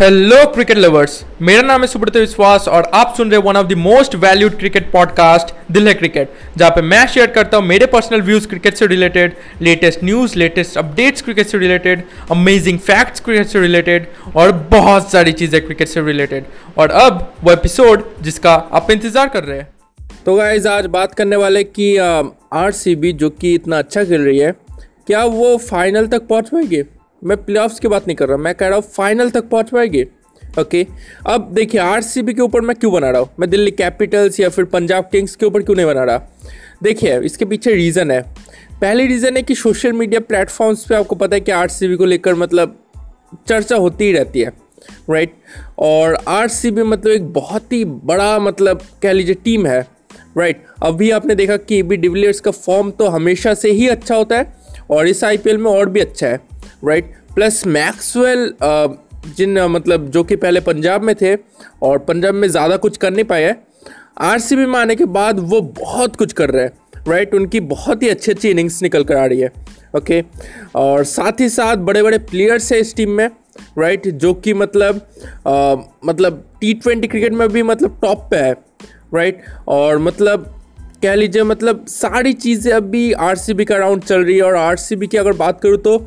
Hello cricket lovers मेरा नाम है सुब्रत विश्वास और आप सुन रहे one of the most valued cricket podcast दिल है क्रिकेट जहाँ पे मैं शेयर करता हूँ मेरे पर्सनल व्यूज़ क्रिकेट से related latest news latest updates cricket से रिलेटेड अमेजिंग फैक्ट्स क्रिकेट से रिलेटेड और बहुत सारी चीज़ें क्रिकेट से रिलेटेड और अब वो एपिसोड जिसका आप इंतज़ार कर रहे हैं। तो गाइज़ आज बात करने वाले कि आर जो कि इतना अच्छा खेल रही है, क्या वो फाइनल तक पहुँच पाएगी? मैं प्ले की बात नहीं कर रहा, मैं कह रहा हूँ फाइनल तक पहुँच पाएगी। ओके अब देखिए आरसीबी के ऊपर मैं क्यों बना रहा हूँ? मैं दिल्ली कैपिटल्स या फिर पंजाब किंग्स के ऊपर क्यों नहीं बना रहा? देखिए, इसके पीछे रीज़न है। पहली रीज़न है कि सोशल मीडिया प्लेटफॉर्म्स पे आपको पता है कि आरसीबी को लेकर मतलब चर्चा होती ही रहती है राइट और आरसीबी मतलब एक बहुत ही बड़ा मतलब कह लीजिए टीम है राइट अभी आपने देखा कि बी डिविलियर्स का फॉर्म तो हमेशा से ही अच्छा होता है और इस आईपीएल में और भी अच्छा है। राइट प्लस मैक्सवेल जिन मतलब जो कि पहले पंजाब में थे और पंजाब में ज़्यादा कुछ कर नहीं पाए आर में आने के बाद वो बहुत कुछ कर रहे हैं राइट उनकी बहुत ही अच्छी अच्छी इनिंग्स निकल कर आ रही है ओके और साथ ही साथ बड़े बड़े प्लेयर्स हैं इस टीम में राइट जो कि मतलब आ, मतलब टी ट्वेंटी क्रिकेट में भी मतलब टॉप पे है राइट और मतलब कह लीजिए मतलब सारी चीज़ें अभी आर सी बी का राउंड चल रही है और आर सी बी की अगर बात करूँ तो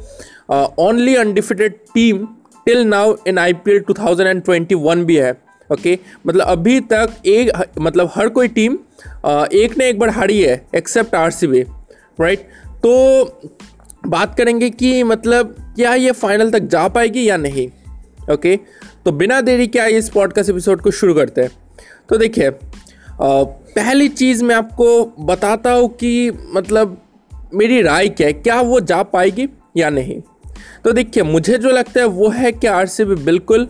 only undefeated team till now in I P L two thousand and twenty one भी है ओके okay? मतलब अभी तक एक मतलब हर कोई टीम uh, एक ने एक बार हारी है except R C B right तो बात करेंगे कि मतलब क्या ये फाइनल तक जा पाएगी या नहीं ओके okay? तो बिना देरी क्या इस पॉडकास्ट एपिसोड को शुरू करते हैं तो देखिए पहली चीज़ मैं आपको बताता हूँ कि मतलब मेरी राय क्या है क्या वो जा पाएगी या नहीं तो देखिए, मुझे जो लगता है वो है कि आर बिल्कुल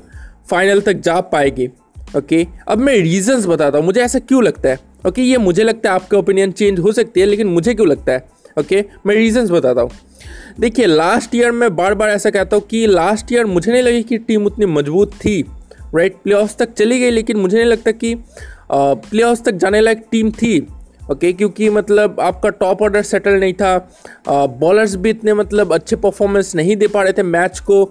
फाइनल तक जा पाएगी ओके अब मैं रीजंस बताता हूँ, मुझे ऐसा क्यों लगता है ओके ये मुझे लगता है आपका ओपिनियन चेंज हो सकती है, लेकिन मुझे क्यों लगता है ओके मैं रीजंस बताता हूँ। देखिए लास्ट ईयर मैं बार बार ऐसा कहता हूँ कि लास्ट ईयर मुझे नहीं लगी कि टीम उतनी मज़बूत थी राइट प्ले तक चली गई, लेकिन मुझे नहीं लगता कि प्ले तक जाने लायक टीम थी। ओके क्योंकि मतलब आपका टॉप ऑर्डर सेटल नहीं था। बॉलर्स भी इतने मतलब अच्छे परफॉर्मेंस नहीं दे पा रहे थे मैच को।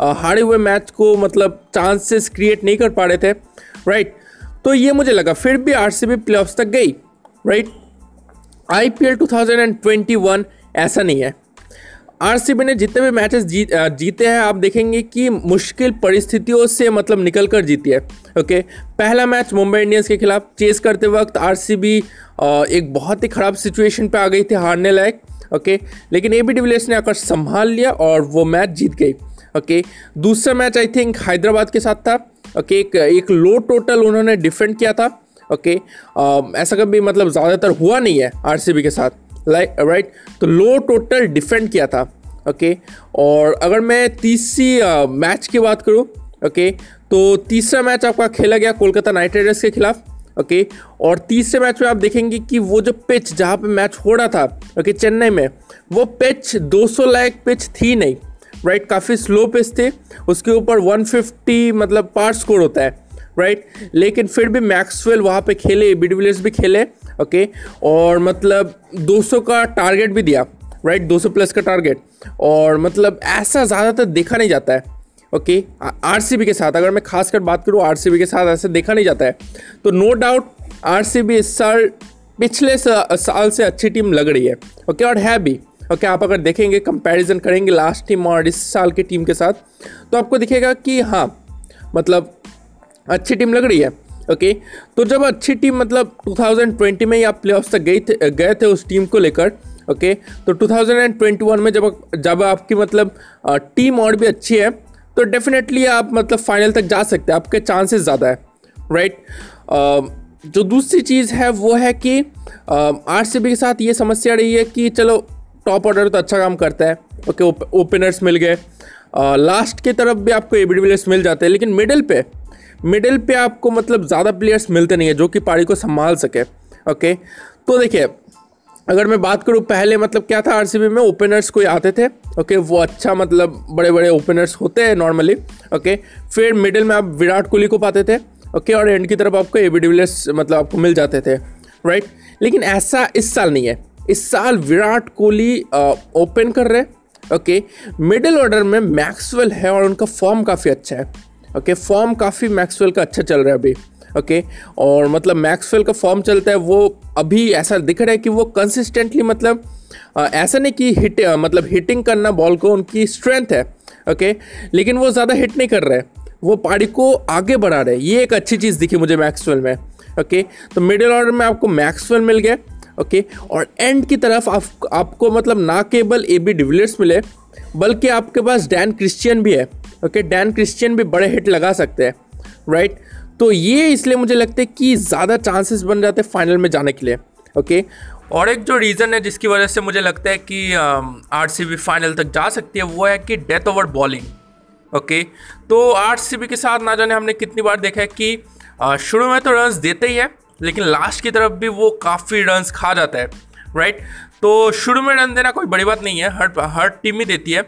हारे हुए मैच को मतलब चांसेस क्रिएट नहीं कर पा रहे थे। राइट तो ये मुझे लगा, फिर भी आर सी तक गई। Right I P L two thousand and twenty one ऐसा नहीं है। आरसीबी ने जितने भी मैचेस जीत जीते हैं, आप देखेंगे कि मुश्किल परिस्थितियों से मतलब निकल कर जीती है, ओके? पहला मैच मुंबई इंडियंस के खिलाफ चेस करते वक्त आरसीबी एक बहुत ही ख़राब सिचुएशन पे आ गई थी हारने लायक, ओके? लेकिन ए बी डिविलियर्स ने आकर संभाल लिया और वो मैच जीत गई, ओके? दूसरा मैच आई थिंक हैदराबाद के साथ था, ओके? एक एक लो टोटल उन्होंने डिफेंड किया था, ओके? ऐसा कभी मतलब ज़्यादातर हुआ नहीं है आरसीबी के साथ। लाइक राइट तो लो टोटल डिफेंड किया था ओके okay? और अगर मैं तीसरी मैच की बात करूँ ओके okay? तो तीसरा मैच आपका खेला गया कोलकाता नाइट राइडर्स के खिलाफ ओके okay? और तीसरे मैच में आप देखेंगे कि वो जो पिच जहाँ पे मैच हो रहा था ओके okay, चेन्नई में वो पिच 200 लाइक पिच थी नहीं राइट right? काफ़ी स्लो पिच थे उसके ऊपर 150 मतलब पार स्कोर होता है राइट right? लेकिन फिर भी मैक्सवेल वहाँ पे खेले बी भी खेले ओके? और मतलब 200 का टारगेट भी दिया राइट 200 प्लस का टारगेट और मतलब ऐसा ज़्यादातर देखा नहीं जाता है, ओके? आरसीबी के साथ, अगर मैं खासकर बात करूँ आरसीबी के साथ, ऐसा देखा नहीं जाता है। तो नो डाउट आरसीबी इस साल, पिछले साल से अच्छी टीम लग रही है, ओके? और है भी, ओके? आप अगर देखेंगे कंपैरिजन करेंगे लास्ट टीम और इस साल की टीम के साथ तो आपको दिखेगा कि हाँ मतलब अच्छी टीम लग रही है। ओके तो जब अच्छी टीम मतलब 2020 में ही आप प्ले तक गई थे, गए थे उस टीम को लेकर ओके तो 2021 में जब जब आपकी मतलब टीम और भी अच्छी है तो डेफिनेटली आप मतलब फाइनल तक जा सकते हैं। आपके चांसेस ज़्यादा है राइट जो दूसरी चीज़ है, वो है कि आरसीबी के साथ ये समस्या रही है कि चलो टॉप ऑर्डर तो अच्छा काम करता है ओके ओपनर्स मिल गए। लास्ट की तरफ़ भी आपको ए मिल जाते हैं, लेकिन मिडिल पे मिडिल पे आपको मतलब ज़्यादा प्लेयर्स मिलते नहीं है, जो कि पारी को संभाल सके ओके तो देखिए, अगर मैं बात करूँ, पहले मतलब क्या था आरसीबी में? ओपनर्स कोई आते थे ओके वो अच्छा मतलब बड़े बड़े ओपनर्स होते हैं नॉर्मली ओके फिर मिडिल में आप विराट कोहली को पाते थे ओके और एंड की तरफ़ आपको ए बी डिविलियर्स मतलब आपको मिल जाते थे राइट लेकिन ऐसा इस साल नहीं है। इस साल विराट कोहली ओपन कर रहे हैं ओके मिडिल ऑर्डर में मैक्सवेल है और उनका फॉर्म काफ़ी अच्छा है। ओके फॉर्म काफ़ी मैक्सवेल का अच्छा चल रहा है अभी ओके और मतलब मैक्सवेल का फॉर्म चलता है वो अभी ऐसा दिख रहा है कि वो कंसिस्टेंटली मतलब ऐसा नहीं कि हिट मतलब हिटिंग करना बॉल को उनकी स्ट्रेंथ है ओके लेकिन वो ज़्यादा हिट नहीं कर रहे वो पारी को आगे बढ़ा रहे ये एक अच्छी चीज़ दिखी मुझे मैक्सवेल में ओके तो मिडिल ऑर्डर में आपको मैक्सवेल मिल गया ओके और एंड की तरफ़ आप, आपको मतलब ना केवल ए बी डिविलियर्स मिले बल्कि आपके पास डैन क्रिश्चियन भी है ओके डैन क्रिश्चियन भी बड़े हिट लगा सकते हैं राइट तो ये इसलिए मुझे लगता है कि ज़्यादा चांसेस बन जाते हैं फाइनल में जाने के लिए ओके और एक जो रीज़न है जिसकी वजह से मुझे लगता है कि आर सी बी फाइनल तक जा सकती है, वो है कि डेथ ओवर बॉलिंग ओके तो आर सी बी के साथ ना जाने हमने कितनी बार देखा है कि शुरू में तो रन्स देते ही है, लेकिन लास्ट की तरफ़ भी वो काफ़ी रन्स खा जाता है राइट तो शुरू में रन देना कोई बड़ी बात नहीं है, हर हर टीम ही देती है।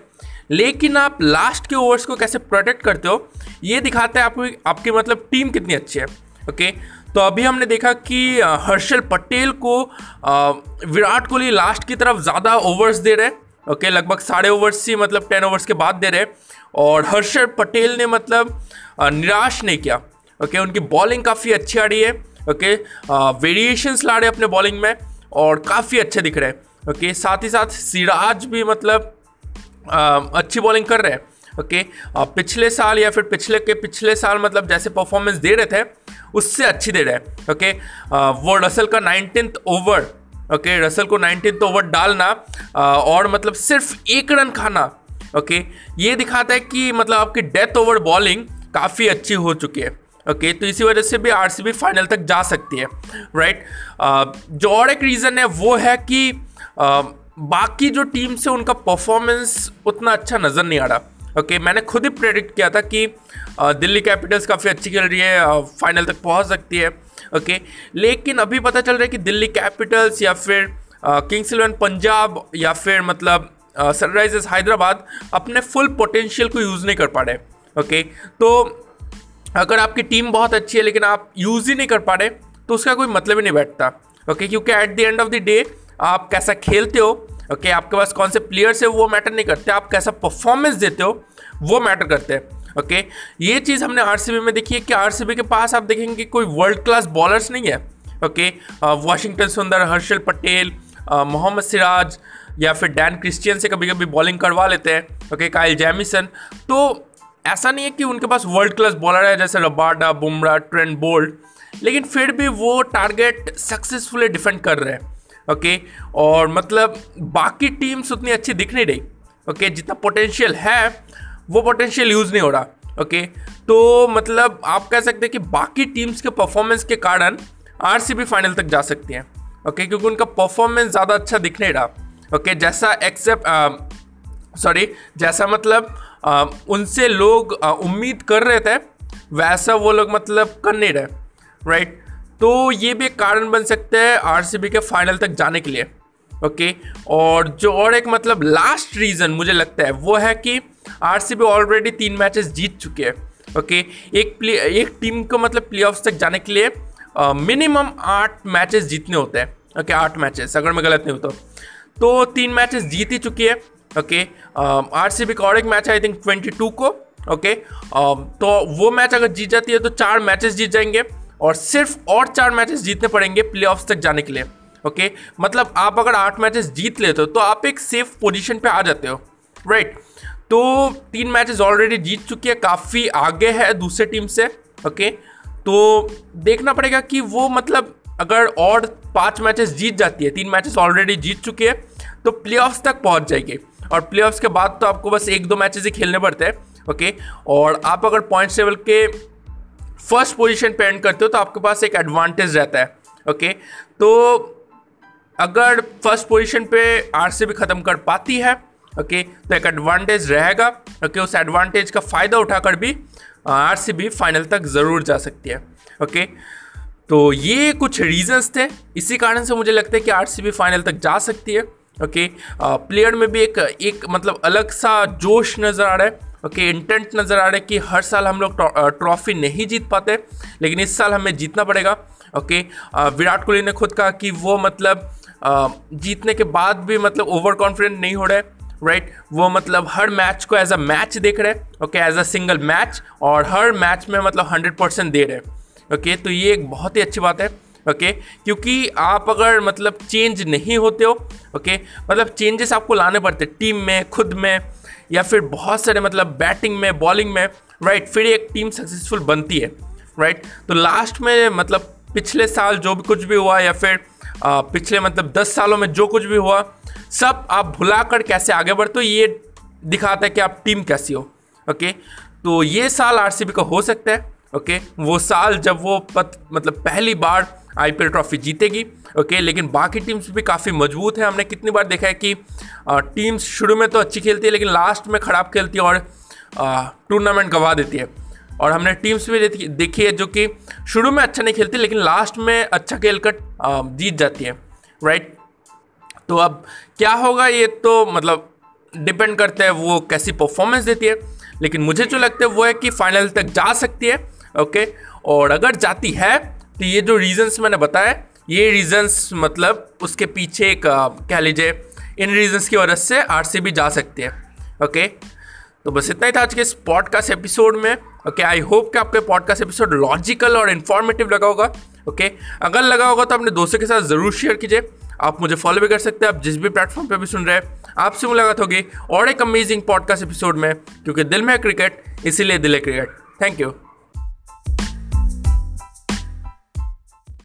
लेकिन आप लास्ट के ओवर्स को कैसे प्रोटेक्ट करते हो, ये दिखाता है आपकी आपकी मतलब टीम कितनी अच्छी है ओके तो अभी हमने देखा कि हर्षल पटेल को विराट कोहली लास्ट की तरफ़ ज़्यादा ओवर्स दे रहे हैं ओके लगभग साढ़े ओवर्स ही मतलब टेन ओवर्स के बाद दे रहे और हर्षल पटेल ने मतलब निराश नहीं किया ओके उनकी बॉलिंग काफ़ी अच्छी आ रही है ओके वेरिएशंस ला रहे अपने बॉलिंग में और काफ़ी अच्छे दिख रहे हैं ओके साथ ही साथ सिराज भी मतलब अच्छी बॉलिंग कर रहे हैं ओके okay. पिछले साल या फिर पिछले के पिछले साल मतलब जैसे परफॉर्मेंस दे रहे थे, उससे अच्छी दे रहे हैं ओके वो रसल का nineteen over okay okay. Russell को नाइनटीन ओवर डालना और मतलब सिर्फ़ एक रन खाना ओके ये दिखाता है कि मतलब आपकी डेथ ओवर बॉलिंग काफ़ी अच्छी हो चुकी है ओके तो इसी वजह से भी आरसीबी फाइनल तक जा सकती है राइट जो और एक रीज़न है, वो है कि बाकी जो टीम से उनका परफॉर्मेंस उतना अच्छा नज़र नहीं आ रहा। ओके okay, मैंने खुद ही प्रेडिक्ट किया था कि दिल्ली कैपिटल्स काफ़ी अच्छी खेल रही है फाइनल तक पहुँच सकती है। ओके okay, लेकिन अभी पता चल रहा है कि दिल्ली कैपिटल्स या फिर किंग्स इलेवन पंजाब या फिर मतलब सनराइजर्स हैदराबाद अपने फुल पोटेंशियल को यूज़ नहीं कर पा रहे ओके okay, तो अगर आपकी टीम बहुत अच्छी है लेकिन आप यूज़ ही नहीं कर पा रहे तो उसका कोई मतलब ही नहीं बैठता। ओके क्योंकि at the end of the day आप कैसा खेलते हो ओके आपके पास कौन से प्लेयर्स है, वो मैटर नहीं करते, आप कैसा परफॉर्मेंस देते हो, वो मैटर करते हैं ओके ये चीज़ हमने आरसीबी में देखी है कि आरसीबी के पास आप देखेंगे कोई वर्ल्ड क्लास बॉलर्स नहीं है ओके वाशिंगटन सुंदर हर्षल पटेल मोहम्मद सिराज या फिर डैन क्रिस्टियन से कभी कभी बॉलिंग करवा लेते हैं ओके काइल जैमिसन तो ऐसा नहीं है कि उनके पास वर्ल्ड क्लास बॉलर है, जैसे रबाडा बुमरा ट्रेंड बोल्ट लेकिन फिर भी वो टारगेट सक्सेसफुली डिफेंड कर रहे हैं। ओके? और मतलब बाकी टीम्स उतनी अच्छी दिख नहीं रही ओके? जितना पोटेंशियल है वो पोटेंशियल यूज़ नहीं हो रहा ओके? तो मतलब आप कह सकते हैं कि बाकी टीम्स के परफॉर्मेंस के कारण आरसीबी फाइनल तक जा सकती हैं ओके? क्योंकि उनका परफॉर्मेंस ज़्यादा अच्छा दिख नहीं रहा ओके? जैसा एक्सेप्ट सॉरी जैसा मतलब आ, उनसे लोग उम्मीद कर रहे थे वैसा वो लोग मतलब कर नहीं रहे राइट तो ये भी एक कारण बन सकता है आरसीबी के फाइनल तक जाने के लिए। ओके और जो और एक मतलब लास्ट रीज़न मुझे लगता है, वो है कि आरसीबी ऑलरेडी तीन मैचेस जीत चुके हैं। ओके एक प्ले एक टीम को मतलब प्ले तक जाने के लिए मिनिमम आठ मैचेस जीतने होते हैं। ओके आठ मैचेस अगर मैं गलत नहीं हूँ तो। तो तीन मैचेस जीत ही चुकी है। ओके आर सी बी का और एक match I think twenty two को। ओके तो वो मैच अगर जीत जाती है तो चार मैचेस जीत जाएँगे। और सिर्फ़ और चार मैचेस जीतने पड़ेंगे प्ले तक जाने के लिए ओके मतलब आप अगर आठ मैचेस जीत लेते हो तो आप एक सेफ़ पोजीशन पे आ जाते हो राइट तो तीन मैचेस ऑलरेडी जीत चुकी है, काफ़ी आगे है दूसरे टीम से ओके तो देखना पड़ेगा कि वो मतलब अगर और पाँच मैचेस जीत जाती है, तीन मैचेस ऑलरेडी जीत चुके हैं तो प्ले तक पहुँच जाएगी। और प्ले के बाद तो आपको बस एक दो मैचेस ही खेलने पड़ते हैं ओके और आप अगर पॉइंट्स टेबल के फ़र्स्ट पोजीशन पे एंड करते हो तो आपके पास एक एडवांटेज रहता है ओके तो अगर फ़र्स्ट पोजीशन पे आर सी ख़त्म कर पाती है ओके तो एक एडवांटेज रहेगा ओके उस एडवांटेज का फ़ायदा उठाकर भी आर सी बी फाइनल तक ज़रूर जा सकती है ओके तो ये कुछ रीजंस थे। इसी कारण से मुझे लगता है कि आर बी फाइनल तक जा सकती है ओके प्लेयर में भी एक एक मतलब अलग सा जोश नज़र आ रहा है। ओके इंटेंट नज़र आ रहा है कि हर साल हम लोग ट्रॉफी नहीं जीत पाते, लेकिन इस साल हमें जीतना पड़ेगा। ओके विराट कोहली ने खुद कहा कि वो मतलब जीतने के बाद भी मतलब ओवर कॉन्फिडेंट नहीं हो रहे राइट वो मतलब हर मैच को एज अ मैच देख रहे हैं okay as a single match और हर मैच में मतलब हंड्रेड परसेंट दे रहे। हैं ओके तो ये एक बहुत ही अच्छी बात है। ओके क्योंकि आप अगर मतलब चेंज नहीं होते हो ओके मतलब चेंजेस आपको लाने पड़ते टीम में, खुद में या फिर बहुत सारे मतलब बैटिंग में बॉलिंग में राइट फिर एक टीम सक्सेसफुल बनती है राइट तो लास्ट में मतलब पिछले साल जो भी कुछ भी हुआ या फिर आ, पिछले मतलब दस सालों में जो कुछ भी हुआ सब आप भुला कर कैसे आगे बढ़ते हो ये दिखाता है कि आप टीम कैसी हो ओके तो ये साल आरसीबी का हो सकता है ओके वो साल जब वो पत, मतलब पहली बार आईपीएल ट्रॉफी जीतेगी, ओके? लेकिन बाकी टीम्स भी काफ़ी मज़बूत है। हमने कितनी बार देखा है कि टीम्स शुरू में तो अच्छी खेलती है, लेकिन लास्ट में ख़राब खेलती है और टूर्नामेंट गवा देती है। और हमने टीम्स भी देखी है जो कि शुरू में अच्छा नहीं खेलती, लेकिन लास्ट में अच्छा खेल कर जीत जाती है राइट तो अब क्या होगा ये तो मतलब डिपेंड करता है वो कैसी परफॉर्मेंस देती है। लेकिन मुझे जो लगता है वो है कि फाइनल तक जा सकती है, ओके? और अगर जाती है तो ये जो रीजंस मैंने बताया ये रीजंस मतलब उसके पीछे एक कह लीजिए, इन रीजंस की वजह से आर जा सकती है ओके तो बस इतना ही था आज के इस पॉडकास्ट एपिसोड में ओके आई होप कि आपके पॉडकास्ट एपिसोड लॉजिकल और इन्फॉर्मेटिव लगा होगा ओके अगर लगा होगा तो अपने दोस्तों के साथ ज़रूर शेयर कीजिए। आप मुझे फॉलो भी कर सकते हैं, आप जिस भी प्लेटफॉर्म पे भी सुन रहे हैं, आपसे मुलाकात होगी और एक अमेजिंग पॉडकास्ट एपिसोड में, क्योंकि दिल में है क्रिकेट इसीलिए दिल है क्रिकेट थैंक यू